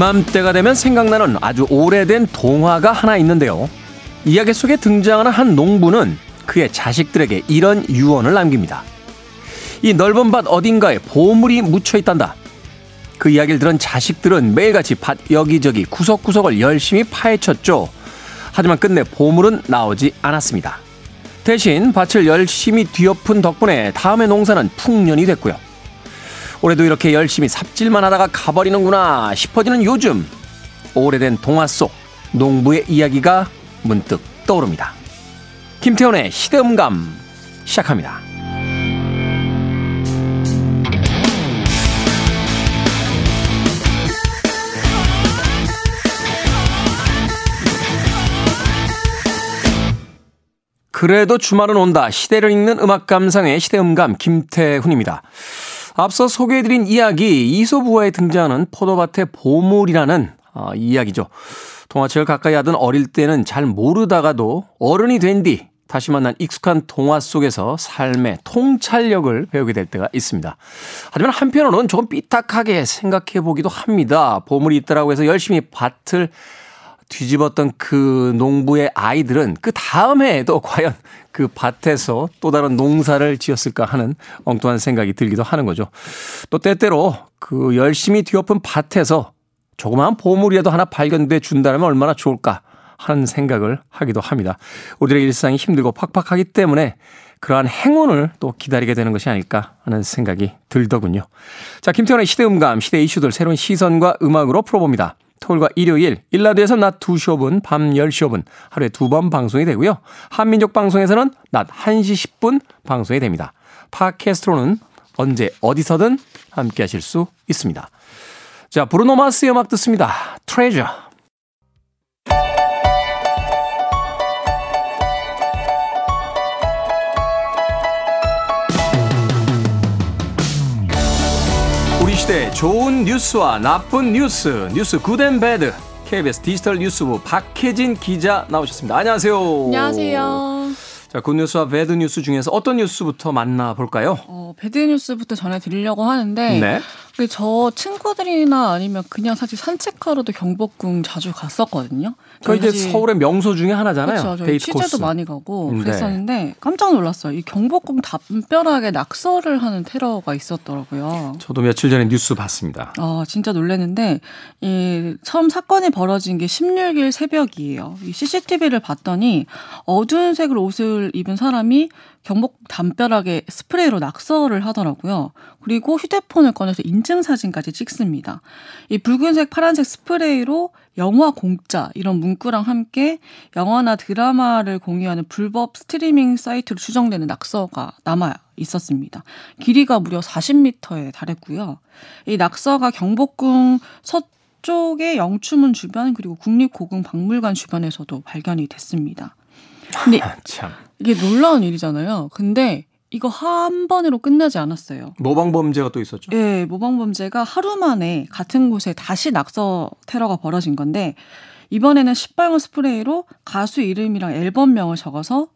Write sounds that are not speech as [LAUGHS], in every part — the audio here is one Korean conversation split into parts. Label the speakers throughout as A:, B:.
A: 이맘때가 되면 생각나는 아주 오래된 동화가 하나 있는데요. 이야기 속에 등장하는 한 농부는 그의 자식들에게 이런 유언을 남깁니다. 이 넓은 밭 어딘가에 보물이 묻혀 있단다. 그 이야기를 들은 자식들은 매일같이 밭 여기저기 구석구석을 열심히 파헤쳤죠. 하지만 끝내 보물은 나오지 않았습니다. 대신 밭을 열심히 뒤엎은 덕분에 다음의 농사는 풍년이 됐고요. 올해도 이렇게 열심히 삽질만 하다가 가버리는구나 싶어지는 요즘 오래된 동화 속 농부의 이야기가 문득 떠오릅니다. 김태훈의 시대음감 시작합니다. 그래도 주말은 온다. 시대를 읽는 음악 감상의 시대음감 김태훈입니다. 앞서 소개해드린 이야기 이소부화에 등장하는 포도밭의 보물이라는 어, 이야기죠. 동화책을 가까이 하던 어릴 때는 잘 모르다가도 어른이 된 뒤 다시 만난 익숙한 동화 속에서 삶의 통찰력을 배우게 될 때가 있습니다. 하지만 한편으로는 조금 삐딱하게 생각해 보기도 합니다. 보물이 있다라고 해서 열심히 밭을 뒤집었던 그 농부의 아이들은 그 다음 해에도 과연 그 밭에서 또 다른 농사를 지었을까 하는 엉뚱한 생각이 들기도 하는 거죠. 또 때때로 그 열심히 뒤엎은 밭에서 조그마한 보물이라도 하나 발견돼 준다면 얼마나 좋을까 하는 생각을 하기도 합니다. 우리들의 일상이 힘들고 팍팍하기 때문에 그러한 행운을 또 기다리게 되는 것이 아닐까 하는 생각이 들더군요. 자, 김태훈의 시대음감, 시대 이슈들 새로운 시선과 음악으로 풀어봅니다. 토요일과 일요일, 1라디오에서 낮 2시 5분, 밤 10시 5분 하루에 두 번 방송이 되고요. 한민족 방송에서는 낮 1시 10분 방송이 됩니다. 팟캐스트로는 언제 어디서든 함께 하실 수 있습니다. 자, 브루노 마스의 음악 듣습니다. Treasure. 좋은 뉴스와 나쁜 뉴스, 뉴스 good and bad. KBS 디지털 뉴스부 박혜진 기자 나오셨습니다. 안녕하세요.
B: 안녕하세요.
A: 자, good news와 bad news 중에서 어떤 뉴스부터 만나볼까요?
B: 어, bad news부터 전해드리려고 하는데
A: 네.
B: 저 친구들이나 아니면 그냥 사실 산책하러도 경복궁 자주 갔었거든요.
A: 그 이제 서울의 명소 중에 하나잖아요.
B: 그렇죠.
A: 데이트
B: 취재도
A: 코스.
B: 많이 가고
A: 네.
B: 그랬었는데 깜짝 놀랐어요. 이 경복궁 담벼락에 낙서를 하는 테러가 있었더라고요.
A: 저도 며칠 전에 뉴스 봤습니다.
B: 아, 진짜 놀랐는데, 이, 처음 사건이 벌어진 게 16일 새벽이에요. 이 CCTV를 봤더니, 어두운 색을 옷을 입은 사람이 경복 담벼락에 스프레이로 낙서를 하더라고요. 그리고 휴대폰을 꺼내서 인증사진까지 찍습니다. 이 붉은색, 파란색 스프레이로 영화 공짜 이런 문구랑 함께 영화나 드라마를 공유하는 불법 스트리밍 사이트로 추정되는 낙서가 남아 있었습니다. 길이가 무려 40m에 달했고요. 이 낙서가 경복궁 서 쪽의 영추문 주변 그리고 국립고궁 박물관 주변에서도 발견이 됐습니다. 근데
A: 아, 참.
B: 이게 놀라운 일이잖아요. 근데 이거 한 번으로 끝나지 않았어요.
A: 모방 범죄가 또 있었죠.
B: 예, 모방 범죄가 하루 만에 같은 곳에 다시 낙서 테러가 벌어진 건데 이번에는 시발용 스프레이로 가수 이름이랑 앨범명을 적어서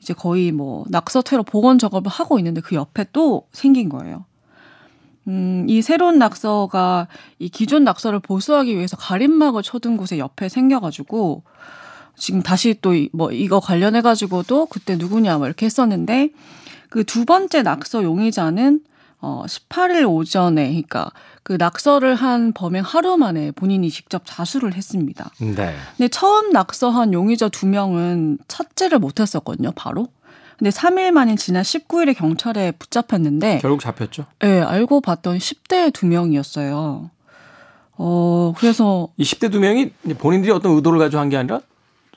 B: 이제 거의 뭐 낙서 테러 복원 작업을 하고 있는데 그 옆에 또 생긴 거예요. 음, 이 새로운 낙서가 이 기존 낙서를 보수하기 위해서 가림막을 쳐둔 곳에 옆에 생겨가지고 지금 다시 또 뭐 이거 관련해 가지고도 그때 누구냐 뭐 이렇게 했었는데 그 두 번째 낙서 용의자는 어 18일 오전에 그러니까 그 낙서를 한 범행 하루 만에 본인이 직접 자수를 했습니다.
A: 네.
B: 근데 처음 낙서한 용의자 두 명은 찾지를 못했었거든요, 바로. 근데 3일 만인 지난 19일에 경찰에 붙잡혔는데
A: 결국 잡혔죠.
B: 예, 알고 봤더니 10대 두 명이었어요. 어, 그래서
A: 이 10대 두 명이 본인들이 어떤 의도를 가지고 한 게 아니라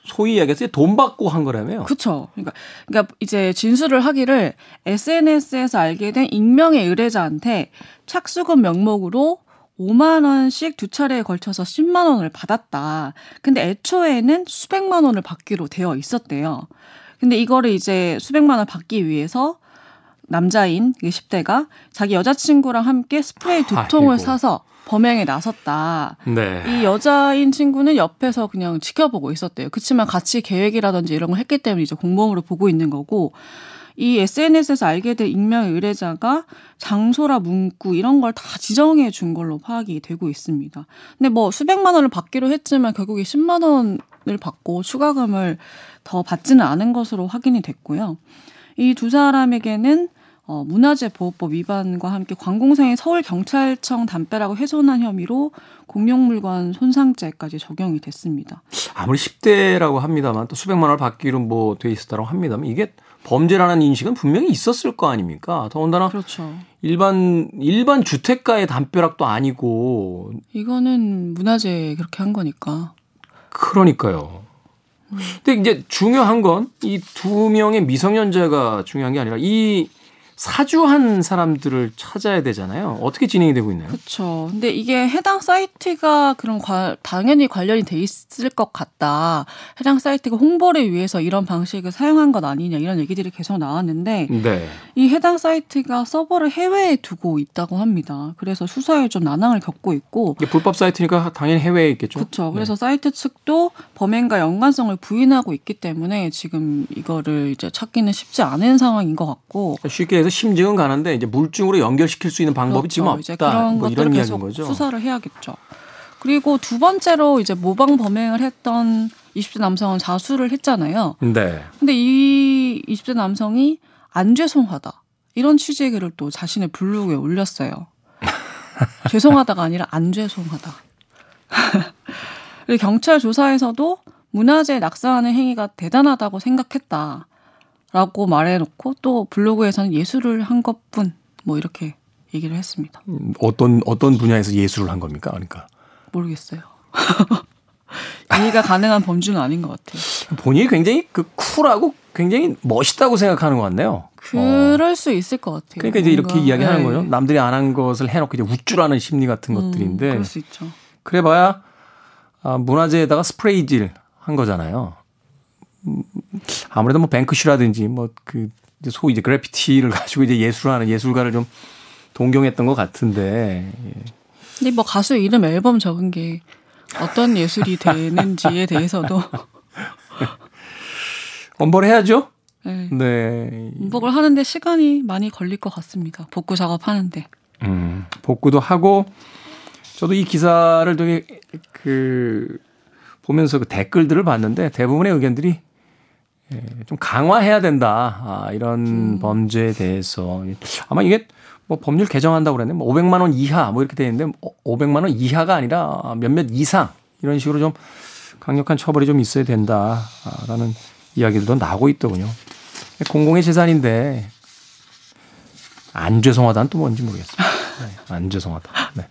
A: 소위 얘기해서 돈 받고 한 거라며요.
B: 그쵸. 그러니까, 그러니까 이제 진술을 하기를 SNS에서 알게 된 익명의 의뢰자한테 착수금 명목으로 5만 원씩 두 차례에 걸쳐서 10만 원을 받았다. 근데 애초에는 수백만 원을 받기로 되어 있었대요. 근데 이거를 이제 수백만 원 받기 위해서 남자인 10대가 자기 여자친구랑 함께 스프레이 두 통을
A: 아이고.
B: 사서 범행에 나섰다.
A: 네.
B: 이 여자인 친구는 옆에서 그냥 지켜보고 있었대요. 그렇지만 같이 계획이라든지 이런 걸 했기 때문에 이제 공범으로 보고 있는 거고 이 SNS에서 알게 된 익명 의뢰자가 장소라 문구 이런 걸 다 지정해 준 걸로 파악이 되고 있습니다. 근데 뭐 수백만 원을 받기로 했지만 결국에 10만 원을 받고 추가금을 더 받지는 않은 것으로 확인이 됐고요. 이 두 사람에게는 어, 문화재보호법 위반과 함께 관공서의 서울경찰청 담벼락을 훼손한 혐의로 공용물건 손상죄까지 적용이 됐습니다.
A: 아무리 10대라고 합니다만 또 수백만 원을 받기로 뭐 돼 있었다고 합니다만 이게 범죄라는 인식은 분명히 있었을 거 아닙니까? 더군다나 그렇죠. 일반 일반 주택가의 담벼락도 아니고
B: 이거는 문화재 그렇게 한 거니까.
A: 그러니까요. 근데 이제 중요한 건 이 두 명의 미성년자가 중요한 게 아니라 이 사주한 사람들을 찾아야 되잖아요. 어떻게 진행이 되고 있나요?
B: 그렇죠. 근데 이게 해당 사이트가 그럼 과, 당연히 관련이 돼 있을 것 같다. 해당 사이트가 홍보를 위해서 이런 방식을 사용한 것 아니냐 이런 얘기들이 계속 나왔는데 네. 이 해당 사이트가 서버를 해외에 두고 있다고 합니다. 그래서 수사에 좀 난항을 겪고 있고
A: 이게 불법 사이트니까 당연히 해외에 있겠죠.
B: 그렇죠. 그래서 네. 사이트 측도 범행과 연관성을 부인하고 있기 때문에 지금 이거를 이제 찾기는 쉽지 않은 상황인 것 같고
A: 쉽게 해서 심증은 가는데 이제 물증으로 연결시킬 수 있는 방법이 그렇죠. 지금 없다. 그런 뭐 이런 이야기인 거죠.
B: 수사를 해야겠죠. 그리고 두 번째로 이제 모방 범행을 했던 20대 남성은 자수를 했잖아요. 네. 근데 이 20대 남성이 안 죄송하다. 이런 취지의 글을 또 자신의 블로그에 올렸어요. [LAUGHS] 죄송하다가 아니라 안 죄송하다. [LAUGHS] 그리고 경찰 조사에서도 문화재 낙서하는 행위가 대단하다고 생각했다. 라고 말해놓고 또 블로그에서는 예술을 한 것뿐 뭐 이렇게 얘기를 했습니다.
A: 음, 어떤 어떤 분야에서 예술을 한 겁니까? 그러니까
B: 모르겠어요. [LAUGHS] 이해가 가능한 범주는 아닌 것 같아요.
A: 본인이 굉장히 그 쿨하고 굉장히 멋있다고 생각하는 것 같네요.
B: 그럴 어. 수 있을 것 같아요.
A: 그러니까 이제 이렇게 이야기하는 네. 거죠. 남들이 안 한 것을 해놓고 이제 우쭐하는 심리 같은 음, 것들인데.
B: 그럴 수 있죠.
A: 그래봐야 아, 문화재에다가 스프레이질 한 거잖아요. 아무래도 뭐 뱅크슈라든지 뭐 그 소위 이제 그래피티를 [LAUGHS] 가지고 이제 예술하는 예술가를 좀 동경했던 것 같은데. 예.
B: 근데 뭐 가수 이름 앨범 적은 게 어떤 예술이 되는지에 대해서도 [LAUGHS]
A: 엄벌 해야죠.
B: 네. 네. 음복을 하는데 시간이 많이 걸릴 것 같습니다. 복구 작업하는데.
A: 음, 복구도 하고 저도 이 기사를 되게 그 보면서 그 댓글들을 봤는데 대부분의 의견들이 예, 좀 강화해야 된다. 아, 이런 음. 범죄에 대해서. 아마 이게 뭐 법률 개정한다고 그랬는데 뭐 500만 원 이하 뭐 이렇게 돼 있는데 500만 뭐원 이하가 아니라 몇몇 이상 이런 식으로 좀 강력한 처벌이 좀 있어야 된다라는 이야기들도 나오고 있더군요. 공공의 재산인데 안 죄송하다는 또 뭔지 모르겠습니다. 네, 안 죄송하다. 네.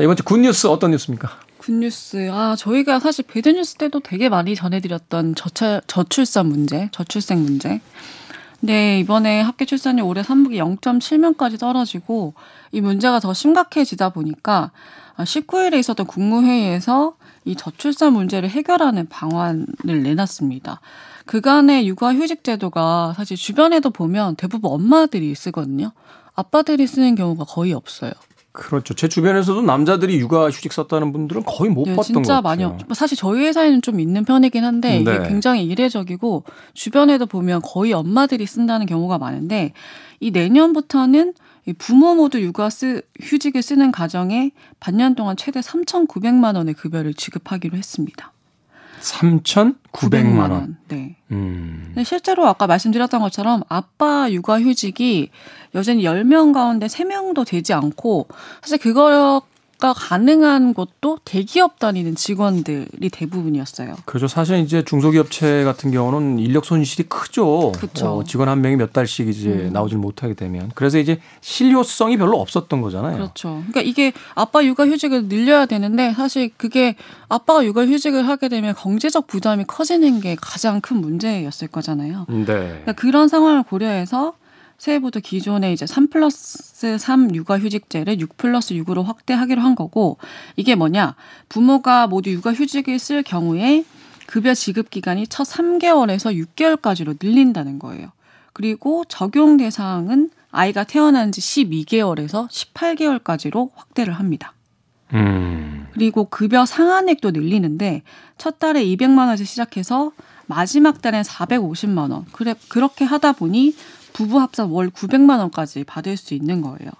A: 자, 이번 주 굿뉴스 어떤 뉴스입니까?
B: 굿뉴스. 아, 저희가 사실 배드뉴스 때도 되게 많이 전해드렸던 저차, 저출산 문제, 저출생 문제. 근데 이번에 합계 출산율 올해 3분기 0.7명까지 떨어지고 이 문제가 더 심각해지다 보니까 19일에 있었던 국무회의에서 이 저출산 문제를 해결하는 방안을 내놨습니다. 그간의 육아휴직 제도가 사실 주변에도 보면 대부분 엄마들이 쓰거든요. 아빠들이 쓰는 경우가 거의 없어요.
A: 그렇죠. 제 주변에서도 남자들이 육아휴직 썼다는 분들은 거의 못 네, 봤던 것 같아요. 진짜 많이
B: 없죠. 사실 저희 회사에는 좀 있는 편이긴 한데 이게 네. 굉장히 이례적이고 주변에도 보면 거의 엄마들이 쓴다는 경우가 많은데 이 내년부터는 부모 모두 육아 쓰, 휴직을 쓰는 가정에 반년 동안 최대 3,900만 원의 급여를 지급하기로 했습니다.
A: 3,900만 원.
B: 네. 음. 실제로 아까 말씀드렸던 것처럼 아빠 육아 휴직이 여전히 10명 가운데 3명도 되지 않고 사실 그거 가 가능한 곳도 대기업 다니는 직원들이 대부분이었어요.
A: 그렇죠. 사실 이제 중소기업체 같은 경우는 인력 손실이 크죠. 그렇죠. 어, 직원 한 명이 몇 달씩 이제 음. 나오질 못하게 되면 그래서 이제 실효성이 별로 없었던 거잖아요.
B: 그렇죠. 그러니까 이게 아빠 육아 휴직을 늘려야 되는데 사실 그게 아빠가 육아 휴직을 하게 되면 경제적 부담이 커지는 게 가장 큰 문제였을 거잖아요. 네. 그러니까 그런 상황을 고려해서 새해부터 기존의 이제 3 플러스 3 육아휴직제를 6 플러스 6으로 확대하기로 한 거고 이게 뭐냐 부모가 모두 육아휴직을 쓸 경우에 급여 지급 기간이 첫 3개월에서 6개월까지로 늘린다는 거예요. 그리고 적용 대상은 아이가 태어난 지 12개월에서 18개월까지로 확대를 합니다. 음. 그리고 급여 상한액도 늘리는데 첫 달에 200만 원에서 시작해서 마지막 달엔 450만 원. 그래 그렇게 하다 보니 부부 합산 월 900만 원까지 받을 수 있는 거예요.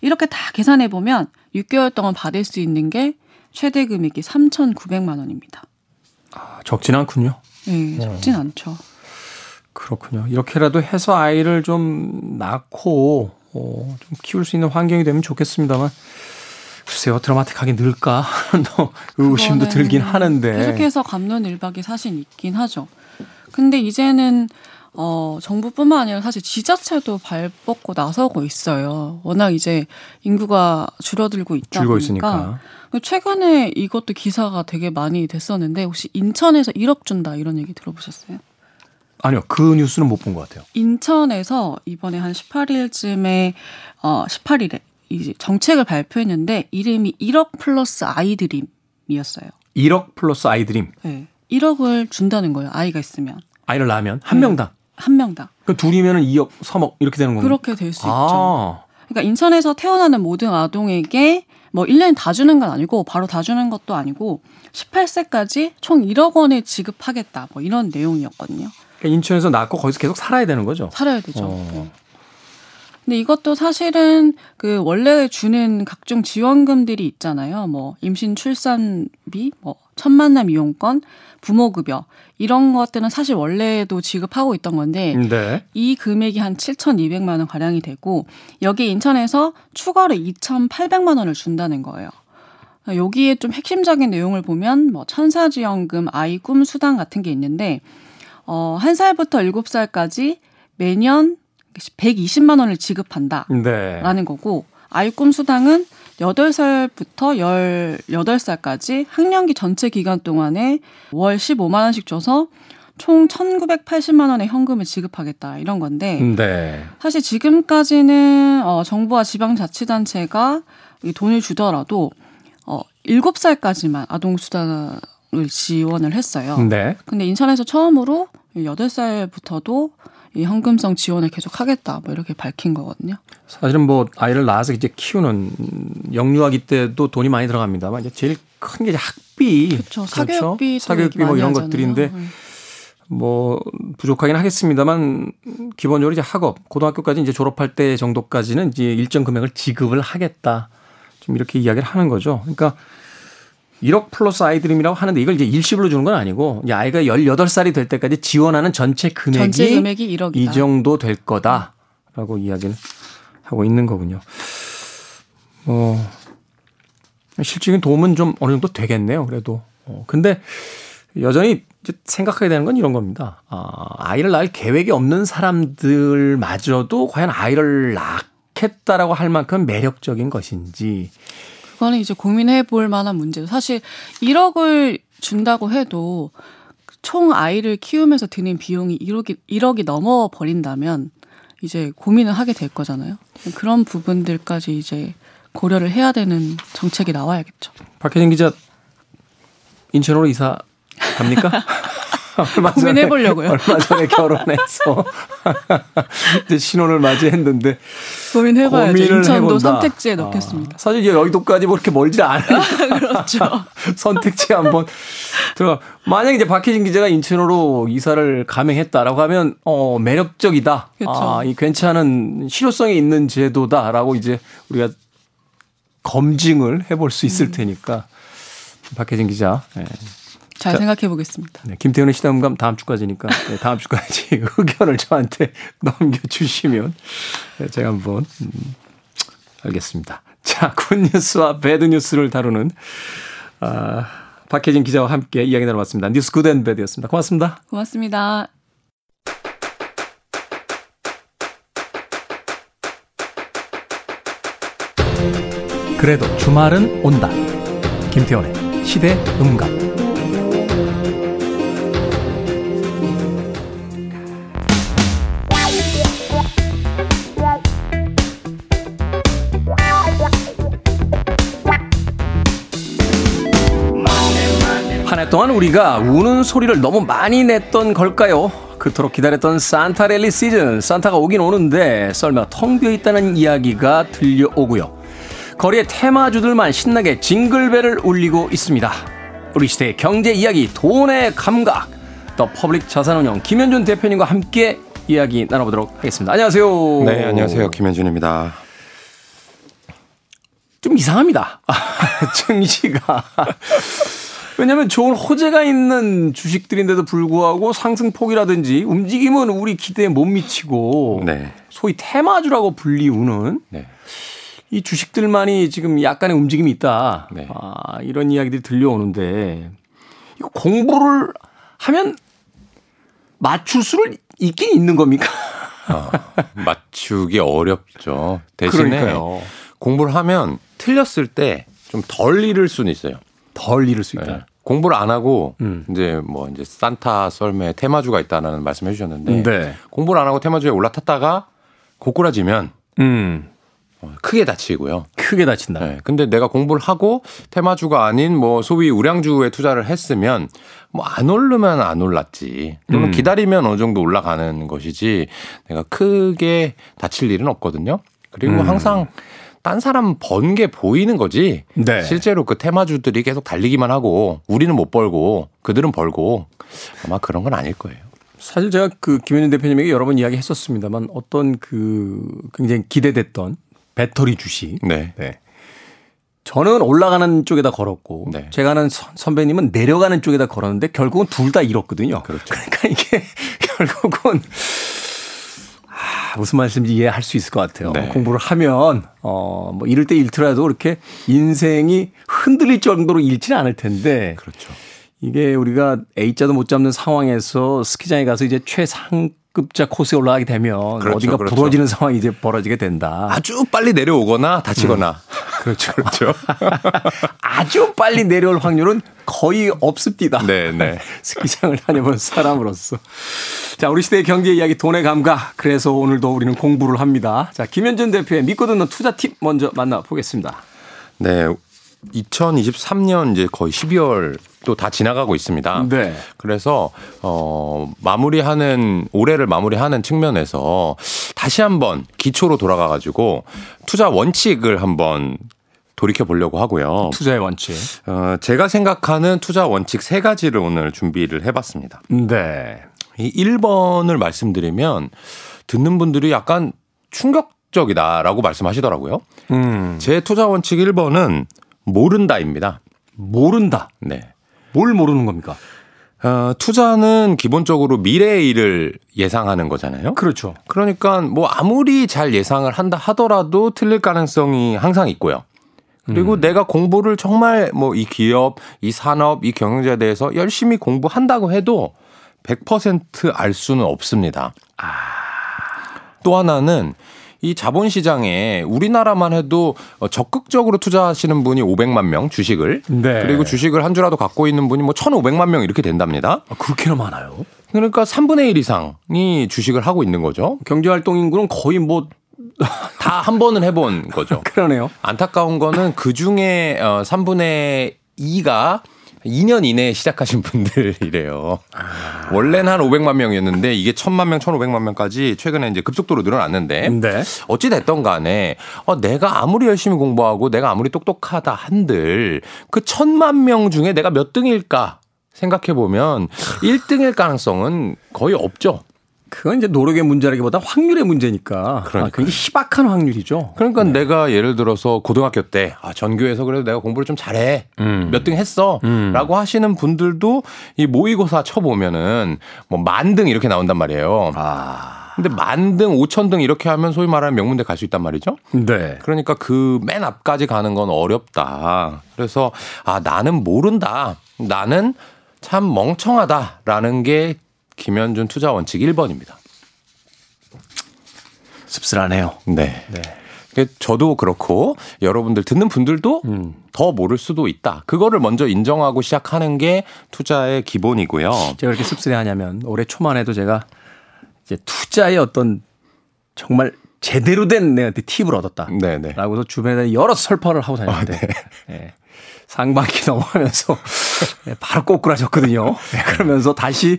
B: 이렇게 다 계산해 보면 6개월 동안 받을 수 있는 게 최대 금액이 3,900만 원입니다.
A: 아, 적진 않군요.
B: 네, 적진 어. 않죠.
A: 그렇군요. 이렇게라도 해서 아이를 좀 낳고 어, 좀 키울 수 있는 환경이 되면 좋겠습니다만 글쎄요 드라마틱하게 늘까 [LAUGHS] 또 의심도 들긴 하는데
B: 계속해서 감론 일박이 사실 있긴 하죠. 근데 이제는 어, 정부뿐만 아니라 사실 지자체도 발 뻗고 나서고 있어요. 워낙 이제 인구가 줄어들고 있다 보니까. 있으니까. 최근에 이것도 기사가 되게 많이 됐었는데 혹시 인천에서 1억 준다 이런 얘기 들어보셨어요?
A: 아니요. 그 뉴스는 못 본 것 같아요.
B: 인천에서 이번에 한 18일쯤에 어 18일에 이제 정책을 발표했는데 이름이 1억 플러스 아이드림이었어요.
A: 1억 플러스 아이드림.
B: 네. 1억을 준다는 거예요. 아이가 있으면.
A: 아이를 낳으면 한 네. 명당.
B: 한 명당.
A: 그 둘이면은 2억, 3억 이렇게 되는 건가요?
B: 그렇게 될수 아. 있죠. 그러니까 인천에서 태어나는 모든 아동에게 뭐 1년 다 주는 건 아니고 바로 다 주는 것도 아니고 18세까지 총 1억 원을 지급하겠다. 뭐 이런 내용이었거든요.
A: 그러니까 인천에서 낳고 거기서 계속 살아야 되는 거죠.
B: 살아야 되죠. 어. 네. 근데 이것도 사실은 그 원래 주는 각종 지원금들이 있잖아요. 뭐 임신 출산비, 뭐 첫 만남 이용권, 부모 급여 이런 것들은 사실 원래도 지급하고 있던 건데 네. 이 금액이 한 7,200만 원 가량이 되고 여기 인천에서 추가로 2,800만 원을 준다는 거예요. 여기에 좀 핵심적인 내용을 보면 뭐 천사지원금, 아이 꿈 수당 같은 게 있는데 어, 한 살부터 일곱 살까지 매년 120만 원을 지급한다라는 네. 거고 아이 꿈 수당은 8살부터 18살까지 학년기 전체 기간 동안에 월 15만 원씩 줘서 총 1,980만 원의 현금을 지급하겠다 이런 건데 네. 사실 지금까지는 어 정부와 지방자치단체가 이 돈을 주더라도 어 7살까지만 아동 수당을 지원을 했어요. 네. 근데 인천에서 처음으로 8살부터도 이 현금성 지원을 계속 하겠다 뭐 이렇게 밝힌 거거든요.
A: 사실은 뭐 아이를 낳아서 이제 키우는 영유아기 때도 돈이 많이 들어갑니다만 이제 제일 큰 게 학비,
B: 그렇죠. 사교육비, 그렇죠?
A: 사교육비 뭐 이런 하잖아요. 것들인데 네. 뭐 부족하긴 하겠습니다만 기본적으로 이제 학업 고등학교까지 이제 졸업할 때 정도까지는 이제 일정 금액을 지급을 하겠다 좀 이렇게 이야기를 하는 거죠. 그러니까 1억 플러스 아이드림이라고 하는데 이걸 이제 일시불로 주는 건 아니고 이제 아이가 18살이 될 때까지 지원하는 전체 금액이,
B: 전체 금액이 1억이다.
A: 이 정도 될 거다라고 이야기를 하고 있는 거군요. 어, 실질적인 도움은 좀 어느 정도 되겠네요. 그래도. 어, 근데 여전히 이제 생각하게 되는 건 이런 겁니다. 아, 아이를 낳을 계획이 없는 사람들마저도 과연 아이를 낳겠다라고 할 만큼 매력적인 것인지
B: 그거는 이제 고민해 볼 만한 문제죠. 사실 1억을 준다고 해도 총 아이를 키우면서 드는 비용이 1억이 1억이 넘어 버린다면 이제 고민을 하게 될 거잖아요. 그런 부분들까지 이제 고려를 해야 되는 정책이 나와야겠죠.
A: 박혜진 기자 인천으로 이사 갑니까? [LAUGHS]
B: 고민해 보려고요.
A: 얼마 전에 결혼해서 [LAUGHS] 이제 신혼을 맞이했는데
B: 고민해 봐야죠. 인천도 해본다. 선택지에 넣겠습니다. 아,
A: 사실 여의도까지 뭐 이렇게 멀지 않아요.
B: 그렇죠. [LAUGHS]
A: 선택지 한번 들어가. 만약 이제 박혜진 기자가 인천으로 이사를 감행했다라고 하면 어 매력적이다. 그렇죠. 아, 이 괜찮은 실효성이 있는 제도다라고 이제 우리가 검증을 해볼 수 있을 음. 테니까 박혜진 기자. 네.
B: 잘 자, 생각해 보겠습니다.
A: 네, 김태훈의 시대음감 다음 주까지니까 네, 다음 주까지 [LAUGHS] 의견을 저한테 [LAUGHS] 넘겨주시면 네, 제가 한번 음, 알겠습니다. 자, 굿뉴스와 배드뉴스를 다루는 아, 박혜진 기자와 함께 이야기 나눠봤습니다. 뉴스 good and bad였습니다. 고맙습니다.
B: 고맙습니다.
A: 그래도 주말은 온다. 김태훈의 시대 음감. 한해 동안 우리가 우는 소리를 너무 많이 냈던 걸까요? 그토록 기다렸던 산타 랠리 시즌 산타가 오긴 오는데 썰매가 텅 비어 있다는 이야기가 들려오고요. 거리의 테마주들만 신나게 징글벨을 울리고 있습니다. 우리 시대의 경제 이야기 돈의 감각 더 퍼블릭 자산운용 김현준 대표님과 함께 이야기 나눠보도록 하겠습니다. 안녕하세요.
C: 네, 안녕하세요. 김현준입니다.
A: 좀 이상합니다. [LAUGHS] 증시가. 왜냐하면 좋은 호재가 있는 주식들인데도 불구하고 상승폭이라든지 움직임은 우리 기대에 못 미치고 네. 소위 테마주라고 불리우는 네. 이 주식들만이 지금 약간의 움직임이 있다. 네. 아, 이런 이야기들이 들려오는데 이거 공부를 하면 맞출 수를 있긴 있는 겁니까?
C: 어, 맞추기 어렵죠. 대신에 그러니까요. 공부를 하면 틀렸을 때 좀 덜 잃을 수는 있어요.
A: 덜 잃을 수 있다. 네.
C: 공부를 안 하고 음. 이제 뭐 이제 산타 썰매 테마주가 있다는 말씀해 주셨는데 네. 공부를 안 하고 테마주에 올라탔다가 고꾸라지면 음. 어, 크게 다치고요.
A: 크게 다친다. 네.
C: 근데 내가 공부를 하고 테마주가 아닌 뭐 소위 우량주에 투자를 했으면 뭐 안 오르면 안 올랐지. 또는 음. 기다리면 어느 정도 올라가는 것이지 내가 크게 다칠 일은 없거든요. 그리고 음. 항상 딴 사람 번 게 보이는 거지. 네. 실제로 그 테마주들이 계속 달리기만 하고 우리는 못 벌고 그들은 벌고 아마 그런 건 아닐 거예요.
A: 사실 제가 그 김현준 대표님에게 여러 번 이야기 했었습니다만 어떤 그 굉장히 기대됐던 배터리 주식. 네. 네. 저는 올라가는 쪽에다 걸었고 네. 제가 아는 선배님은 내려가는 쪽에다 걸었는데 결국은 둘 다 잃었거든요. 그렇죠. 그러니까 이게 [LAUGHS] 결국은 아, 무슨 말씀인지 이해할 수 있을 것 같아요. 네. 공부를 하면 어 뭐 이럴 때 잃더라도 그렇게 인생이 흔들릴 정도로 잃지는 않을 텐데 그렇죠. 이게 우리가 A자도 못 잡는 상황에서 스키장에 가서 이제 최상 급자 코스에 올라가게 되면 그렇죠, 어딘가 그렇죠. 부러지는 상황이 이제 벌어지게 된다.
C: 아주 빨리 내려오거나 다치거나. 음. [LAUGHS]
A: 그렇죠. 그렇죠. [LAUGHS] 아주 빨리 내려올 확률은 거의 없습니다. 네, 네. [LAUGHS] 스키장을 다녀본 사람으로서. 자, 우리 시대의 경제 이야기 돈의 감각. 그래서 오늘도 우리는 공부를 합니다. 자, 김현준 대표의 믿고 듣는 투자 팁 먼저 만나보겠습니다.
C: 네. 2023년 이제 거의 12월 또 다 지나가고 있습니다. 네. 그래서 어 마무리하는 올해를 마무리하는 측면에서 다시 한번 기초로 돌아가 가지고 투자 원칙을 한번 돌이켜 보려고 하고요.
A: 투자의 원칙.
C: 어 제가 생각하는 투자 원칙 세 가지를 오늘 준비를 해 봤습니다. 네. 이 1번을 말씀드리면 듣는 분들이 약간 충격적이다라고 말씀하시더라고요. 음. 제 투자 원칙 1번은 모른다입니다.
A: 모른다. 네. 뭘 모르는 겁니까?
C: 어, 투자는 기본적으로 미래의 일을 예상하는 거잖아요.
A: 그렇죠.
C: 그러니까 뭐 아무리 잘 예상을 한다 하더라도 틀릴 가능성이 항상 있고요. 그리고 음. 내가 공부를 정말 뭐 이 기업, 이 산업, 이 경영자에 대해서 열심히 공부한다고 해도 100%알 수는 없습니다. 아. 또 하나는 이 자본시장에 우리나라만 해도 적극적으로 투자하시는 분이 500만 명 주식을 네. 그리고 주식을 한 주라도 갖고 있는 분이 뭐 1,500만 명 이렇게 된답니다.
A: 아, 그렇게나 많아요?
C: 그러니까 3분의 1 이상이 주식을 하고 있는 거죠.
A: 경제활동 인구는 거의 뭐 [LAUGHS]
C: 다 한 번은 해본 거죠. [LAUGHS]
A: 그러네요.
C: 안타까운 거는 그 중에 3분의 어, 2가 2년 이내에 시작하신 분들이래요. 아. 원래는 한 500만 명이었는데 이게 1000만 명, 1500만 명까지 최근에 이제 급속도로 늘어났는데 네. 어찌 됐던 간에 어, 내가 아무리 열심히 공부하고 내가 아무리 똑똑하다 한들 그 1000만 명 중에 내가 몇 등일까 생각해 보면 1등일 가능성은 거의 없죠.
A: 그건 이제 노력의 문제라기보다 확률의 문제니까. 그러니까. 아, 굉장히 희박한 확률이죠.
C: 그러니까 네. 내가 예를 들어서 고등학교 때, 아, 전교에서 그래도 내가 공부를 좀 잘해. 음. 몇등 했어. 음. 라고 하시는 분들도 이 모의고사 쳐보면은 뭐 만 등 이렇게 나온단 말이에요. 아. 근데 만 등, 오천 등 이렇게 하면 소위 말하는 명문대 갈 수 있단 말이죠. 네. 그러니까 그 맨 앞까지 가는 건 어렵다. 그래서 아, 나는 모른다. 나는 참 멍청하다라는 게 김현준 투자 원칙 1번입니다.
A: 씁쓸하네요.
C: 네. 네. 저도 그렇고 여러분들 듣는 분들도 음. 더 모를 수도 있다. 그거를 먼저 인정하고 시작하는 게 투자의 기본이고요.
A: 제가 그렇게 씁쓸해하냐면 올해 초만 해도 제가 이제 투자의 어떤 정말 제대로 된 내한테 팁을 얻었다. 네네. 라고서 주변에 여러 설파를 하고 다녔는데 아, 네. 네. 상반기 넘어가면서 [LAUGHS] 바로 꼬꾸라졌거든요. 네. 그러면서 다시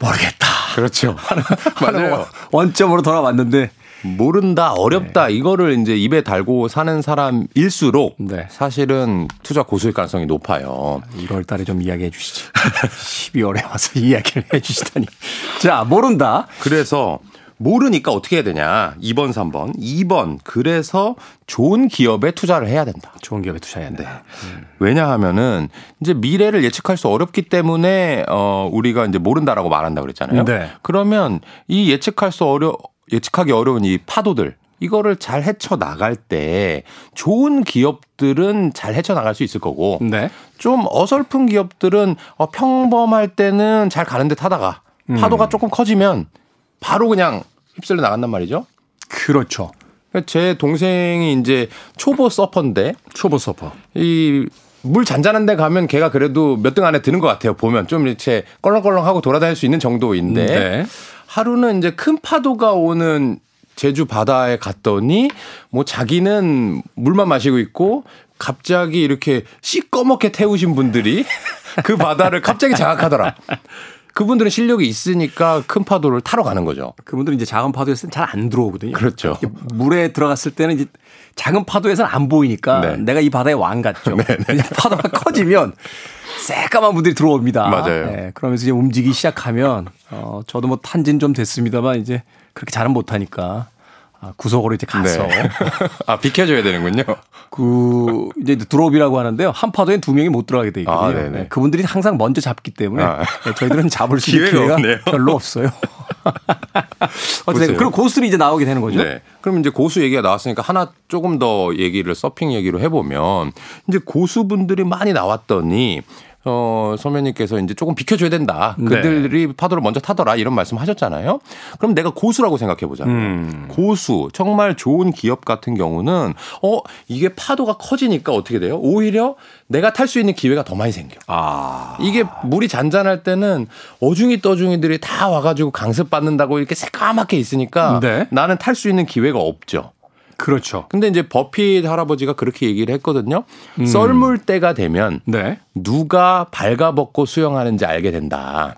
A: 모르겠다.
C: 그렇죠. [LAUGHS]
A: 하는, 하는 원점으로 돌아왔는데
C: 모른다, 어렵다
A: 네.
C: 이거를 이제 입에 달고 사는 사람일수록
A: 네.
C: 사실은 투자 고수일 가능성이 높아요.
A: 1월 달에 좀 이야기해 주시지. 12월에 [LAUGHS] 와서 [LAUGHS] 이야기를 해 주시다니. 자, 모른다.
C: 그래서 모르니까 어떻게 해야 되냐? 2번, 3번. 2번. 그래서 좋은 기업에 투자를 해야 된다.
A: 좋은 기업에 투자해야 돼.
C: 왜냐하면은 이제 미래를 예측할 수 어렵기 때문에 어 우리가 이제 모른다라고 말한다 그랬잖아요.
A: 네.
C: 그러면 이 예측할 수 어려 예측하기 어려운 이 파도들 이거를 잘 헤쳐 나갈 때 좋은 기업들은 잘 헤쳐 나갈 수 있을 거고
A: 네.
C: 좀 어설픈 기업들은 어 평범할 때는 잘 가는 듯 하다가 파도가 조금 커지면 바로 그냥 휩쓸려 나간단 말이죠.
A: 그렇죠.
C: 제 동생이 이제 초보 서퍼인데
A: 초보 서퍼.
C: 이 물 잔잔한 데 가면 걔가 그래도 몇 등 안에 드는 것 같아요. 보면 좀 이렇게 껄렁껄렁하고 돌아다닐 수 있는 정도인데
A: 네.
C: 하루는 이제 큰 파도가 오는 제주 바다에 갔더니 뭐 자기는 물만 마시고 있고 갑자기 이렇게 시꺼멓게 태우신 분들이 [LAUGHS] 그 바다를 갑자기 장악하더라. 그분들은 실력이 있으니까 큰 파도를 타러 가는 거죠.
A: 그분들은 이제 작은 파도에서는 잘 안 들어오거든요.
C: 그렇죠.
A: 물에 들어갔을 때는 이제 작은 파도에서는 안 보이니까
C: 네.
A: 내가 이 바다의 왕 같죠. [LAUGHS] 그냥 파도가 커지면 새까만 분들이 들어옵니다.
C: 맞아요.
A: 네, 그러면서 이제 움직이기 시작하면 어 저도 뭐 탄진 좀 됐습니다만 이제 그렇게 잘은 못하니까 아, 구석으로 이제 가서
C: 네. [LAUGHS] 아, 비켜줘야 되는군요.
A: 그 이제 드롭이라고 하는데요. 한 파도에 두 명이 못 들어가게 돼 있거든요.
C: 아. 네,
A: 그분들이 항상 먼저 잡기 때문에
C: 아.
A: 네, 저희들은 잡을 수 있는
C: 기회가 없네요.
A: 별로 없어요. [LAUGHS] 어쨌든. 그럼 고수들이 이제 나오게 되는 거죠.
C: 네. 그럼 이제 고수 얘기가 나왔으니까 하나 조금 더 얘기를 서핑 얘기로 해보면 이제 고수분들이 많이 나왔더니 어, 선배님께서 이제 조금 비켜줘야 된다.
A: 네.
C: 그들이 파도를 먼저 타더라. 이런 말씀 하셨잖아요. 그럼 내가 고수라고 생각해 보자고요.
A: 음.
C: 고수, 정말 좋은 기업 같은 경우는 어, 이게 파도가 커지니까 어떻게 돼요? 오히려 내가 탈 수 있는 기회가 더 많이 생겨.
A: 아.
C: 이게 물이 잔잔할 때는 어중이 떠중이들이 다 와가지고 강습받는다고 이렇게 새까맣게 있으니까
A: 네.
C: 나는 탈 수 있는 기회가 없죠.
A: 그렇죠.
C: 근데 이제 버핏 할아버지가 그렇게 얘기를 했거든요. 썰물 때가 되면
A: 네.
C: 누가 발가벗고 수영하는지 알게 된다.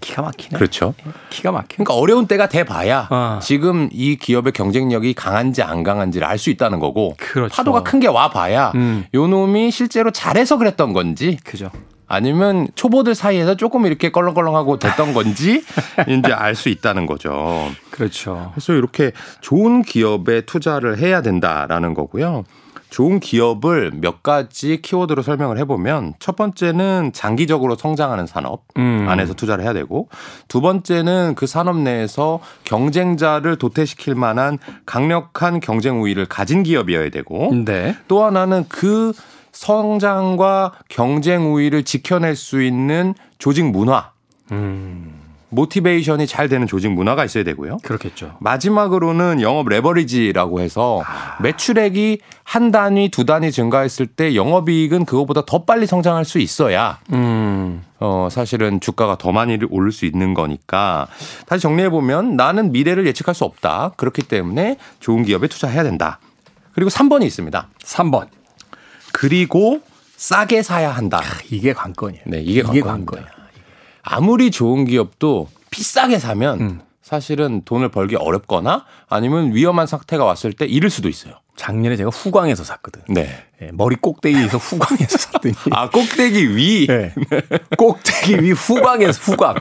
A: 기가 막히네.
C: 그렇죠.
A: 기가 막혀.
C: 그러니까 어려운 때가 돼 봐야
A: 아.
C: 지금 이 기업의 경쟁력이 강한지 안 강한지를 알 수 있다는 거고
A: 그렇죠.
C: 파도가 큰 게 와 봐야
A: 음.
C: 요 놈이 실제로 잘해서 그랬던 건지
A: 그죠.
C: 아니면 초보들 사이에서 조금 이렇게 껄렁껄렁하고 됐던 건지 [LAUGHS] 이제 알 수 있다는 거죠.
A: 그렇죠.
C: 그래서 이렇게 좋은 기업에 투자를 해야 된다라는 거고요. 좋은 기업을 몇 가지 키워드로 설명을 해보면 첫 번째는 장기적으로 성장하는 산업
A: 음.
C: 안에서 투자를 해야 되고 두 번째는 그 산업 내에서 경쟁자를 도태시킬 만한 강력한 경쟁 우위를 가진 기업이어야 되고
A: 네.
C: 또 하나는 그 성장과 경쟁 우위를 지켜낼 수 있는 조직 문화,
A: 음.
C: 모티베이션이 잘 되는 조직 문화가 있어야 되고요.
A: 그렇겠죠.
C: 마지막으로는 영업 레버리지라고 해서 매출액이 한 단위, 두 단위 증가했을 때 영업이익은 그거보다 더 빨리 성장할 수 있어야
A: 음.
C: 어, 사실은 주가가 더 많이 오를 수 있는 거니까 다시 정리해 보면 나는 미래를 예측할 수 없다. 그렇기 때문에 좋은 기업에 투자해야 된다. 그리고 3번이 있습니다.
A: 3번.
C: 그리고 싸게 사야 한다.
A: 이게 관건이에요.
C: 네, 이게
A: 이게. 관건이야.
C: 아무리 좋은 기업도 비싸게 사면
A: 음.
C: 사실은 돈을 벌기 어렵거나 아니면 위험한 상태가 왔을 때 잃을 수도 있어요.
A: 작년에 제가 후광에서 샀거든.
C: 네.
A: 예, 머리 꼭대기에서 [LAUGHS] 후광에서 샀더니
C: 아, 꼭대기 위.
A: 네. 꼭대기 위 후광에서 후광.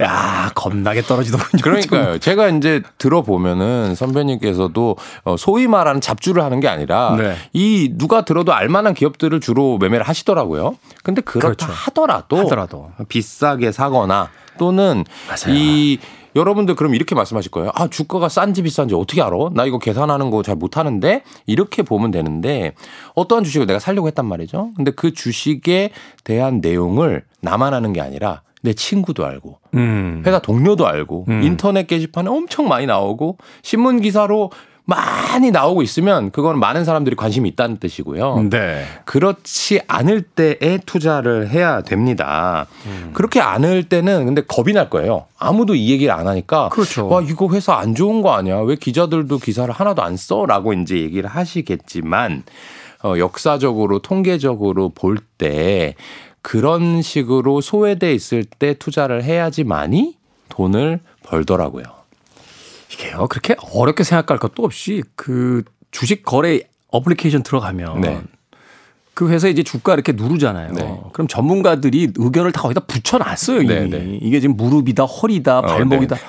A: 야, 겁나게 떨어지더군요.
C: 그러니까요. 제가 이제 들어보면은 선배님께서도 어, 소위 말하는 잡주를 하는 게 아니라
A: 네.
C: 이 누가 들어도 알만한 기업들을 주로 매매를 하시더라고요. 근데 그렇다
A: 그렇죠.
C: 하더라도,
A: 하더라도.
C: 비싸게 사거나 또는
A: 맞아요.
C: 이 여러분들 그럼 이렇게 말씀하실 거예요. 아, 주가가 싼지 비싼지 어떻게 알아? 나 이거 계산하는 거 잘 못하는데? 이렇게 보면 되는데 어떠한 주식을 내가 살려고 했단 말이죠. 근데 그 주식에 대한 내용을 나만 아는 게 아니라 내 친구도 알고
A: 음.
C: 회사 동료도 알고
A: 음.
C: 인터넷 게시판에 엄청 많이 나오고 신문 기사로 많이 나오고 있으면 그건 많은 사람들이 관심이 있다는 뜻이고요.
A: 네.
C: 그렇지 않을 때에 투자를 해야 됩니다.
A: 음.
C: 그렇게 않을 때는 근데 겁이 날 거예요. 아무도 이 얘기를 안 하니까
A: 그렇죠.
C: 와 이거 회사 안 좋은 거 아니야? 왜 기자들도 기사를 하나도 안 써?라고 이제 얘기를 하시겠지만 어, 역사적으로 통계적으로 볼 때 그런 식으로 소외돼 있을 때 투자를 해야지만이 돈을 벌더라고요.
A: 이게요. 그렇게 어렵게 생각할 것도 없이 그 주식 거래 어플리케이션 들어가면
C: 네.
A: 그 회사 이제 주가 이렇게 누르잖아요.
C: 네.
A: 그럼 전문가들이 의견을 다 거기다 붙여놨어요. 이미
C: 네, 네.
A: 이게 지금 무릎이다, 허리다, 발목이다.
C: 네.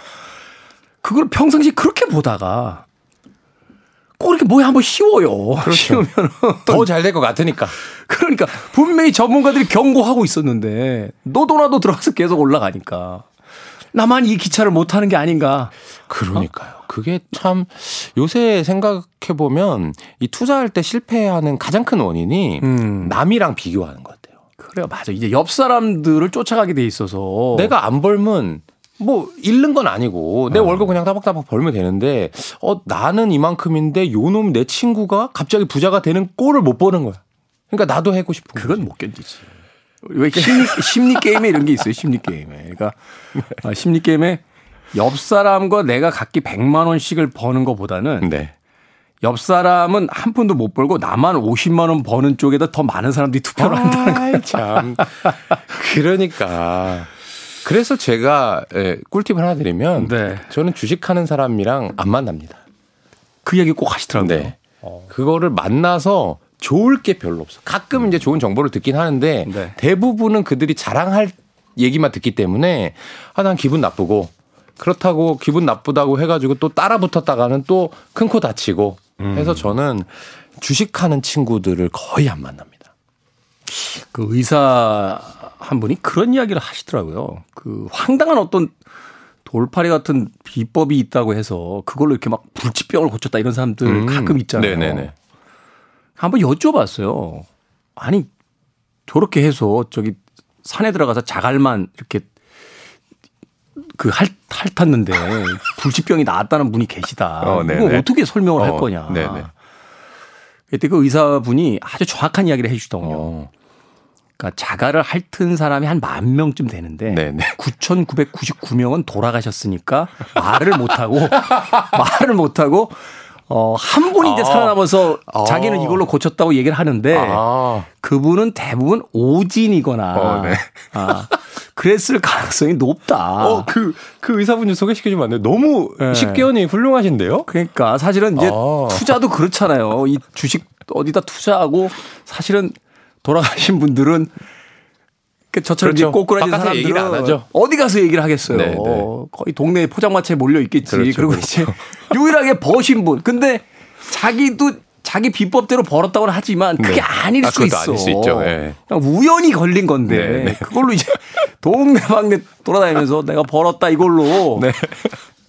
A: 그걸 평상시 그렇게 보다가 꼭 이렇게 뭐에 한번 씌워요.
C: 그렇죠.
A: 씌우면
C: 더 잘 될 것 같으니까. [LAUGHS]
A: 그러니까 분명히 전문가들이 경고하고 있었는데 너도 나도 들어가서 계속 올라가니까 나만 이 기차를 못 타는 게 아닌가.
C: 그러니까요. 그게 참 요새 생각해 보면 이 투자할 때 실패하는 가장 큰 원인이
A: 음.
C: 남이랑 비교하는 것 같아요.
A: 그래요, 맞아. 이제 옆 사람들을 쫓아가게 돼 있어서
C: 내가 안 벌면 뭐 잃는 건 아니고 내 월급 그냥 따박따박 벌면 되는데 어 나는 이만큼인데 요놈 내 친구가 갑자기 부자가 되는 꼴을 못 보는 거야. 그러니까 나도 하고 싶은
A: 그건
C: 거지.
A: 못 견디지. 왜 심리, 심리 게임에 이런 게 있어요. 심리 게임에. 그러니까 아, 심리 게임에 옆 사람과 내가 각기 100만 원씩을 버는 것보다는
C: 네.
A: 옆 사람은 한 푼도 못 벌고 나만 50만 원 버는 쪽에다 더 많은 사람들이 투표를 한다는 거예요.
C: 참. 그러니까. 그래서 제가 예, 꿀팁을 하나 드리면
A: 네.
C: 저는 주식하는 사람이랑 안 만납니다.
A: 그 얘기 꼭 하시더라고요.
C: 네. 그거를 만나서 좋을 게 별로 없어. 가끔 이제 좋은 정보를 듣긴 하는데
A: 네.
C: 대부분은 그들이 자랑할 얘기만 듣기 때문에 아, 난 기분 나쁘고 그렇다고 기분 나쁘다고 해가지고 또 따라 붙었다가는 또 큰 코 다치고 해서 저는 주식하는 친구들을 거의 안 만납니다.
A: 그 의사 한 분이 그런 이야기를 하시더라고요. 그 황당한 어떤 돌팔이 같은 비법이 있다고 해서 그걸로 이렇게 막 불치병을 고쳤다 이런 사람들
C: 음.
A: 가끔 있잖아요.
C: 네네네.
A: 한번 여쭤봤어요. 아니 저렇게 해서 저기 산에 들어가서 자갈만 이렇게 그 핥, 핥았는데 [LAUGHS] 불치병이 나았다는 분이 계시다.
C: 어.
A: 이거 어떻게 설명을 할
C: 어,
A: 거냐.
C: 네네.
A: 그때 그 의사분이 아주 정확한 이야기를 해주시더군요.
C: 어.
A: 그러니까 자가를 핥은 사람이 한 만 명쯤 되는데
C: 네네.
A: 9,999명은 돌아가셨으니까 말을 못 하고 [LAUGHS] 말을 못 하고 어, 한 분이 이제
C: 아.
A: 살아남아서
C: 아.
A: 자기는 이걸로 고쳤다고 얘기를 하는데
C: 아.
A: 그분은 대부분 오진이거나
C: 어, 네.
A: 아, 그랬을 가능성이 높다.
C: 어, 그, 그 의사분 좀 소개시켜주면 안 돼요? 너무
A: 네.
C: 식견이 훌륭하신데요?
A: 그러니까 사실은 이제
C: 아.
A: 투자도 그렇잖아요. 이 주식 어디다 투자하고 사실은 돌아가신 분들은 그 저처럼
C: 그렇죠.
A: 꼬꾸라진 사람들은. 어디 가서 얘기를 하겠어요.
C: 네, 네.
A: 거의 동네 포장마차에 몰려 있겠지.
C: 그렇죠,
A: 그리고
C: 그렇죠.
A: 이제 유일하게 버신 분. 근데 자기도 자기 비법대로 벌었다고는 하지만 그게
C: 네.
A: 아닐
C: 아,
A: 수 있어.
C: 아닐 수 있죠. 예.
A: 그냥 우연히 걸린 건데
C: 네, 네.
A: 그걸로 이제 [LAUGHS] 동네방네 돌아다니면서 내가 벌었다 이걸로
C: 네.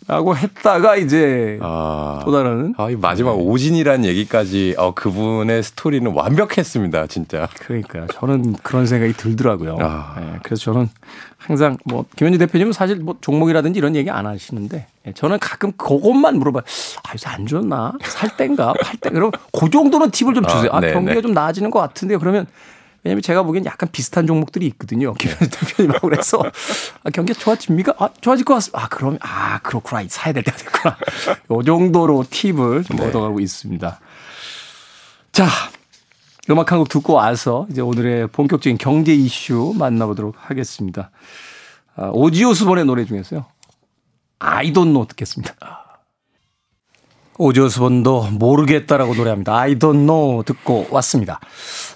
A: 라고 했다가 이제
C: 아.
A: 또 다른
C: 아, 이 마지막 오진이란 얘기까지 어, 그분의 스토리는 완벽했습니다, 진짜.
A: 그러니까요. 저는 그런 생각이 들더라고요.
C: 아.
A: 예, 그래서 저는 항상 뭐 김현주 대표님은 사실 뭐 종목이라든지 이런 얘기 안 하시는데 예, 저는 가끔 그것만 물어봐요. 아 요새 안 좋나? 살 땐가? 팔 때? 그럼 그 정도는 팁을 좀 주세요. 아,
C: 아, 네,
A: 경기가
C: 네.
A: 좀 나아지는 것 같은데요. 그러면 왜냐면 제가 보기엔 약간 비슷한 종목들이 있거든요. 김현주 대표님하고 그래서 아, 경기가 좋아집니까? 아, 좋아질 것 같습니다. 아, 그러면 아, 그렇구나. 사야 될 때가 됐구나. [LAUGHS] 요 정도로 팁을 좀
C: 네.
A: 얻어가고 있습니다. 자, 음악 한 곡 듣고 와서 이제 오늘의 본격적인 경제 이슈 만나보도록 하겠습니다. 아, 오지오스본의 노래 중에서요. I don't know 듣겠습니다. 오지오스본도 모르겠다라고 노래합니다. I don't know 듣고 왔습니다.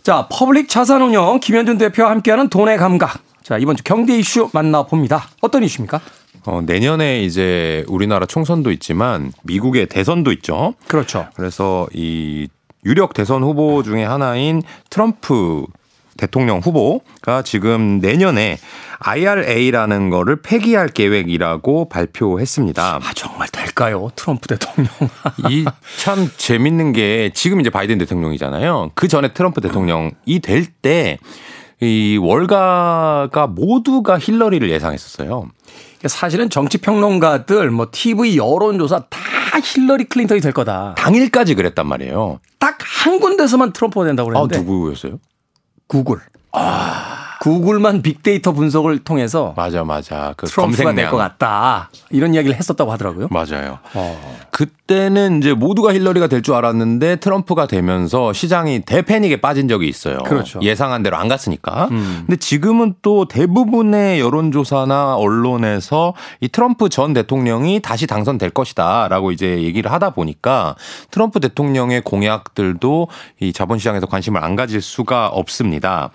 A: 자, 퍼블릭 자산운용 김현준 대표와 함께하는 돈의 감각. 자, 이번 주 경제 이슈 만나봅니다. 어떤 이슈입니까?
C: 어, 내년에 이제 우리나라 총선도 있지만 미국의 대선도 있죠.
A: 그렇죠.
C: 그래서 이 유력 대선 후보 중에 하나인 트럼프 대통령 후보가 지금 내년에 IRA라는 거를 폐기할 계획이라고 발표했습니다.
A: 아, 정말 될까요? 트럼프 대통령.
C: 이 참 재밌는 게 지금 이제 바이든 대통령이잖아요. 그 전에 트럼프 대통령이 될 때 이 월가가 모두가 힐러리를 예상했었어요.
A: 사실은 정치평론가들, 뭐 TV 여론조사 다 힐러리 클린턴이 될 거다.
C: 당일까지 그랬단 말이에요.
A: 딱 한 군데서만 트럼프가 된다고
C: 아,
A: 그랬는데
C: 누구였어요?
A: 구글. 구글만 빅데이터 분석을 통해서
C: 맞아, 맞아. 그
A: 트럼프가 될. 것 같다. 이런 이야기를 했었다고 하더라고요.
C: 맞아요.
A: 어.
C: 때는 이제 모두가 힐러리가 될 줄 알았는데 트럼프가 되면서 시장이 대패닉에 빠진 적이 있어요.
A: 그렇죠.
C: 예상한 대로 안 갔으니까.
A: 음.
C: 근데 지금은 또 대부분의 여론조사나 언론에서 이 트럼프 전 대통령이 다시 당선될 것이다라고 이제 얘기를 하다 보니까 트럼프 대통령의 공약들도 이 자본시장에서 관심을 안 가질 수가 없습니다.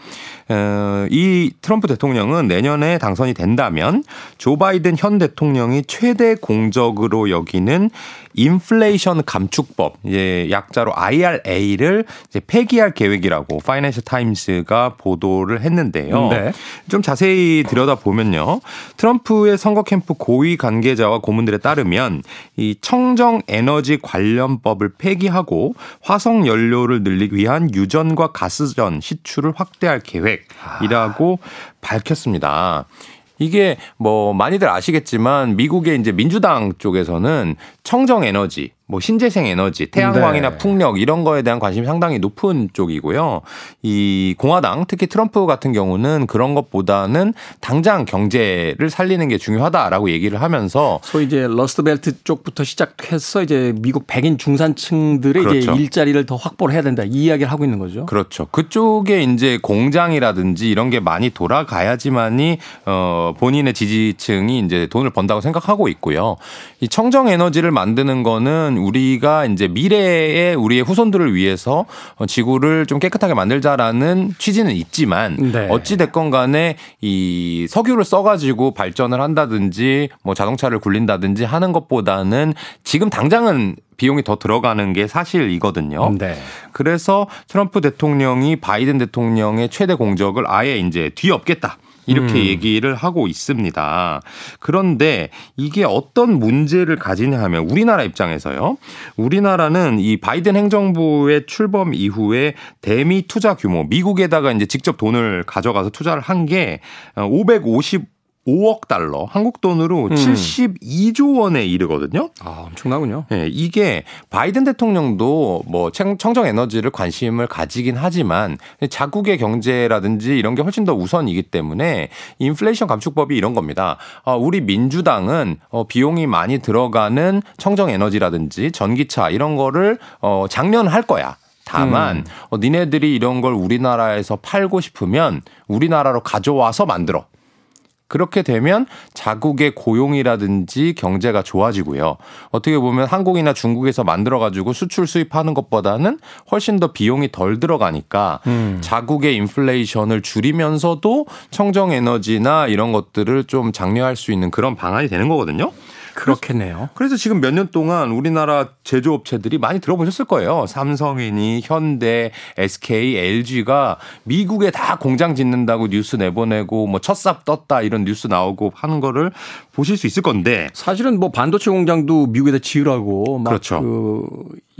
C: 어, 이 트럼프 대통령은 내년에 당선이 된다면 조 바이든 현 대통령이 최대 공적으로 여기는 인플레이션 감축법, 예, 약자로 IRA를 이제 폐기할 계획이라고 파이낸셜 타임스가 보도를 했는데요.
A: 네.
C: 좀 자세히 들여다보면요. 트럼프의 선거 캠프 고위 관계자와 고문들에 따르면 이 청정 에너지 관련법을 폐기하고 화석 연료를 늘리기 위한 유전과 가스전 시추를 확대할 계획이라고 밝혔습니다. 이게 뭐 많이들 아시겠지만 미국의 이제 민주당 쪽에서는 청정 에너지, 뭐 신재생 에너지, 태양광이나
A: 네.
C: 풍력 이런 거에 대한 관심이 상당히 높은 쪽이고요. 이 공화당 특히 트럼프 같은 경우는 그런 것보다는 당장 경제를 살리는 게 중요하다라고 얘기를 하면서
A: 소위 이제 러스트벨트 쪽부터 시작해서 이제 미국 백인 중산층들의 이제
C: 그렇죠.
A: 일자리를 더 확보를 해야 된다 이 이야기를 하고 있는 거죠.
C: 그렇죠. 그쪽에 이제 공장이라든지 이런 게 많이 돌아가야지만이 어 본인의 지지층이 이제 돈을 번다고 생각하고 있고요. 이 청정 에너지를 만드는 거는 우리가 이제 미래에 우리의 후손들을 위해서 어, 지구를 좀 깨끗하게 만들자라는 취지는 있지만
A: 네.
C: 어찌 됐건 간에 이 석유를 써가지고 발전을 한다든지 뭐 자동차를 굴린다든지 하는 것보다는 지금 당장은 비용이 더 들어가는 게 사실이거든요.
A: 네.
C: 그래서 트럼프 대통령이 바이든 대통령의 최대 공적을 아예 이제 뒤엎겠다. 이렇게
A: 음.
C: 얘기를 하고 있습니다. 그런데 이게 어떤 문제를 가지냐 하면 우리나라 입장에서요. 우리나라는 이 바이든 행정부의 출범 이후에 대미 투자 규모, 미국에다가 이제 직접 돈을 가져가서 투자를 한 게 550 5억 달러, 한국 돈으로
A: 음.
C: 72조 원에 이르거든요.
A: 아, 엄청나군요.
C: 예, 이게 바이든 대통령도 뭐 청- 청정 에너지를 관심을 가지긴 하지만 자국의 경제라든지 이런 게 훨씬 더 우선이기 때문에 인플레이션 감축법이 이런 겁니다. 아, 우리 민주당은 어, 비용이 많이 들어가는 청정 에너지라든지 전기차 이런 거를 어, 작년 할 거야. 다만
A: 음.
C: 어, 니네들이 이런 걸 우리나라에서 팔고 싶으면 우리나라로 가져와서 만들어. 그렇게 되면 자국의 고용이라든지 경제가 좋아지고요. 어떻게 보면 한국이나 중국에서 만들어가지고 수출 수입하는 것보다는 훨씬 더 비용이 덜 들어가니까
A: 음.
C: 자국의 인플레이션을 줄이면서도 청정 에너지나 이런 것들을 좀 장려할 수 있는 그런 방안이 되는 거거든요.
A: 그렇겠네요.
C: 그래서 지금 몇 년 동안 우리나라 제조업체들이 많이 들어보셨을 거예요. 삼성이니 현대, SK, LG가 미국에 다 공장 짓는다고 뉴스 내보내고 뭐 첫삽 떴다 이런 뉴스 나오고 하는 거를 보실 수 있을 건데
A: 사실은 뭐 반도체 공장도 미국에다 지으라고 막
C: 그렇죠.
A: 그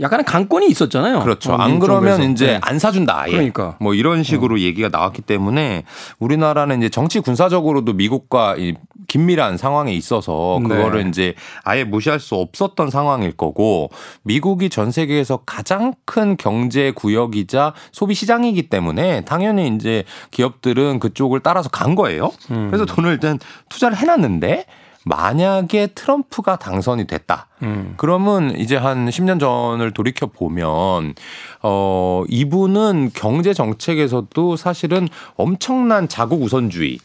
A: 약간의 강권이 있었잖아요.
C: 그렇죠.
A: 어,
C: 안
A: 미국
C: 그러면. 이제
A: 네.
C: 안 사준다. 아예.
A: 그러니까.
C: 뭐 이런 식으로 얘기가 나왔기 때문에 우리나라는 이제 정치 군사적으로도 미국과 이 긴밀한 상황에 있어서
A: 네.
C: 그거를 이제 아예 무시할 수 없었던 상황일 거고 미국이 전 세계에서 가장 큰 경제 구역이자 소비 시장이기 때문에 당연히 이제 기업들은 그쪽을 따라서 간 거예요.
A: 음.
C: 그래서 돈을 일단 투자를 해놨는데 만약에 트럼프가 당선이 됐다.
A: 음.
C: 그러면 이제 한 10년 전을 돌이켜 보면 어 이분은 경제 정책에서도 사실은 엄청난 자국 우선주의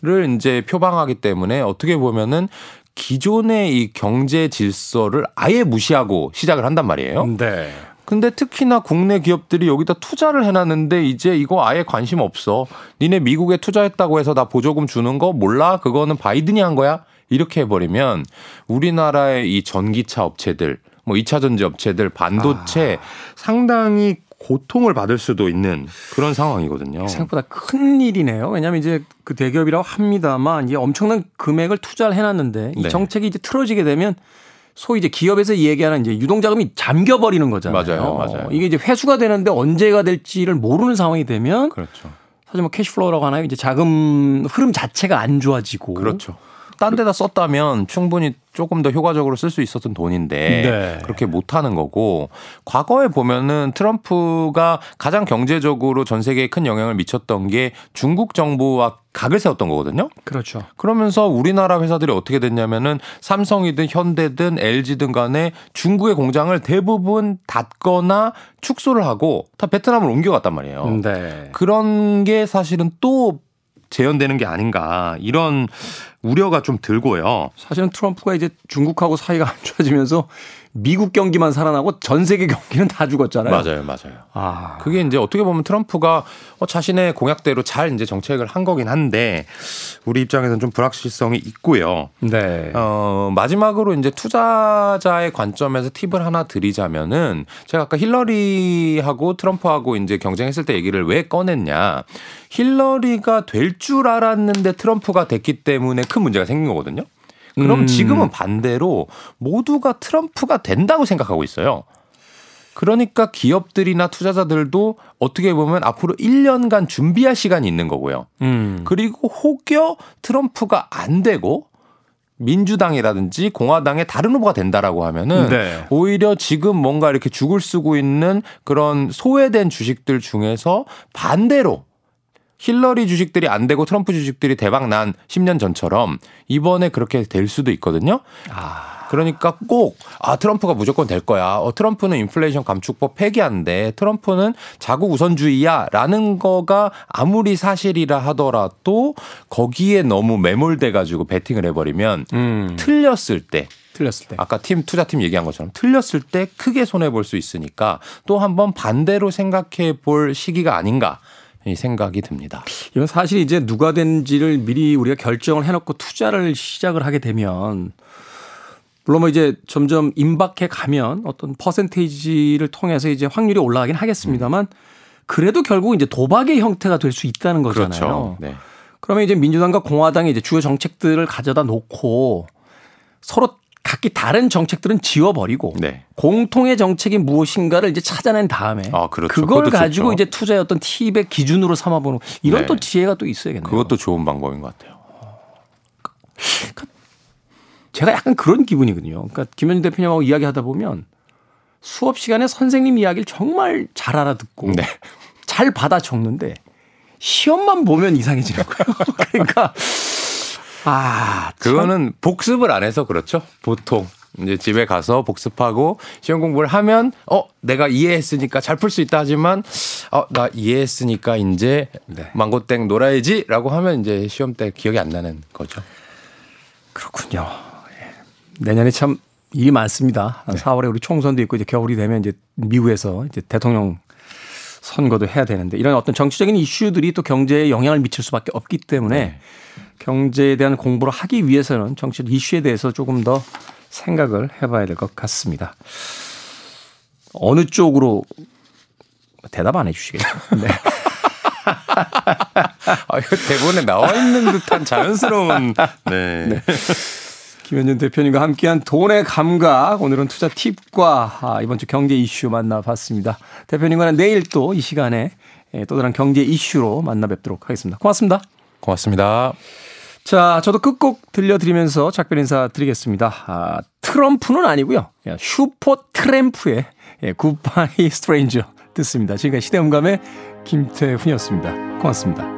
C: 를 이제 표방하기 때문에 어떻게 보면은 기존의 이 경제 질서를 아예 무시하고 시작을 한단 말이에요.
A: 네.
C: 근데 특히나 국내 기업들이 여기다 투자를 해놨는데 이제 이거 아예 관심 없어. 니네 미국에 투자했다고 해서 나 보조금 주는 거 몰라? 그거는 바이든이 한 거야? 이렇게 해버리면 우리나라의 이 전기차 업체들, 뭐 2차 전지 업체들, 반도체 상당히 고통을 받을 수도 있는 그런 상황이거든요.
A: 생각보다 큰 일이네요. 왜냐하면 이제 그 대기업이라고 합니다만 이게 엄청난 금액을 투자를 해놨는데 이
C: 네.
A: 정책이 이제 틀어지게 되면 소위 이제 기업에서 얘기하는 이제 유동자금이 잠겨버리는 거잖아요.
C: 맞아요, 맞아요.
A: 이게 이제 회수가 되는데 언제가 될지를 모르는 상황이 되면
C: 그렇죠.
A: 사실 뭐 cash flow라고 하나요? 이제 자금 흐름 자체가 안 좋아지고
C: 그렇죠. 딴 데다 썼다면 충분히 조금 더 효과적으로 쓸 수 있었던 돈인데
A: 네.
C: 그렇게 못 하는 거고 과거에 보면은 트럼프가 가장 경제적으로 전 세계에 큰 영향을 미쳤던 게 중국 정부와 각을 세웠던 거거든요.
A: 그렇죠.
C: 그러면서 우리나라 회사들이 어떻게 됐냐면은 삼성이든 현대든 LG든 간에 중국의 공장을 대부분 닫거나 축소를 하고 다 베트남으로 옮겨갔단 말이에요.
A: 네.
C: 그런 게 사실은 또 재현되는 게 아닌가 이런 우려가 좀 들고요.
A: 사실은 트럼프가 이제 중국하고 사이가 안 좋아지면서 미국 경기만 살아나고 전 세계 경기는 다 죽었잖아요.
C: 맞아요, 맞아요.
A: 아,
C: 그게 이제 어떻게 보면 트럼프가 어, 자신의 공약대로 잘 이제 정책을 한 거긴 한데 우리 입장에서는 좀 불확실성이 있고요.
A: 네.
C: 어, 마지막으로 이제 투자자의 관점에서 팁을 하나 드리자면은 제가 아까 힐러리하고 트럼프하고 이제 경쟁했을 때 얘기를 왜 꺼냈냐. 힐러리가 될 줄 알았는데 트럼프가 됐기 때문에 큰 문제가 생긴 거거든요. 그럼
A: 음.
C: 지금은 반대로 모두가 트럼프가 된다고 생각하고 있어요. 그러니까 기업들이나 투자자들도 어떻게 보면 앞으로 1년간 준비할 시간이 있는 거고요.
A: 음.
C: 그리고 혹여 트럼프가 안 되고 민주당이라든지 공화당의 다른 후보가 된다라고 하면은
A: 네.
C: 오히려 지금 뭔가 이렇게 죽을 쓰고 있는 그런 소외된 주식들 중에서 반대로 힐러리 주식들이 안 되고 트럼프 주식들이 대박 난 10년 전처럼 이번에 그렇게 될 수도 있거든요.
A: 아,
C: 그러니까 꼭, 아, 트럼프가 무조건 될 거야. 어, 트럼프는 인플레이션 감축법 폐기한대. 트럼프는 자국 우선주의야. 라는 거가 아무리 사실이라 하더라도 거기에 너무 매몰돼가지고 베팅을 해버리면
A: 음.
C: 틀렸을 때
A: 틀렸을 때.
C: 아까 팀 투자팀 얘기한 것처럼 틀렸을 때 크게 손해 볼 수 있으니까 또 한번 반대로 생각해 볼 시기가 아닌가 이 생각이 듭니다.
A: 이건 사실 이제 누가 된지를 미리 우리가 결정을 해놓고 투자를 시작을 하게 되면 물론 뭐 이제 점점 임박해 가면 어떤 퍼센테이지를 통해서 이제 확률이 올라가긴 하겠습니다만 그래도 결국 이제 도박의 형태가 될 수 있다는 거잖아요.
C: 그렇죠. 네.
A: 그러면 이제 민주당과 공화당이 이제 주요 정책들을 가져다 놓고 서로 각기 다른 정책들은 지워버리고
C: 네.
A: 공통의 정책이 무엇인가를 이제 찾아낸 다음에
C: 아, 그렇죠.
A: 그걸 가지고
C: 좋죠.
A: 이제 투자의 어떤 팁의 기준으로 삼아보는 이런
C: 네.
A: 또 지혜가 또 있어야겠네요.
C: 그것도 좋은 방법인 것 같아요.
A: 제가 약간 그런 기분이거든요. 그러니까 김현준 대표님하고 이야기하다 보면 수업 시간에 선생님 이야기를 정말 잘 알아듣고
C: 네.
A: 잘 받아 적는데 시험만 보면 이상해지는 거예요. [LAUGHS] 그러니까 아 참.
C: 그거는 복습을 안 해서 그렇죠. 보통 이제 집에 가서 복습하고 시험 공부를 하면 어 내가 이해했으니까 잘 풀 수 있다 하지만 어 나 이해했으니까 이제
A: 네.
C: 망고땡 놀아야지라고 하면 이제 시험 때 기억이 안 나는 거죠.
A: 그렇군요. 예. 내년에 참 일이 많습니다. 한 4월에 우리 총선도 있고 이제 겨울이 되면 이제 미국에서 이제 대통령 선거도 해야 되는데 이런 어떤 정치적인 이슈들이 또 경제에 영향을 미칠 수밖에 없기 때문에 경제에 대한 공부를 하기 위해서는 정치적 이슈에 대해서 조금 더 생각을 해봐야 될 것 같습니다. 어느 쪽으로 대답 안 해주시겠죠? 네. [LAUGHS]
C: 아 이거 대본에 나와 있는 듯한 자연스러운 네.
A: 김현준 대표님과 함께한 돈의 감각 오늘은 투자 팁과 아, 이번 주 경제 이슈 만나봤습니다. 대표님과는 내일 또 이 시간에 예, 또 다른 경제 이슈로 만나 뵙도록 하겠습니다. 고맙습니다.
C: 고맙습니다.
A: 자, 저도 끝곡 들려드리면서 작별 인사 드리겠습니다. 아, 트럼프는 아니고요. 예, 슈퍼 트램프의 예, Goodbye Stranger 듣습니다. 지금까지 시대음감의 김태훈이었습니다. 고맙습니다.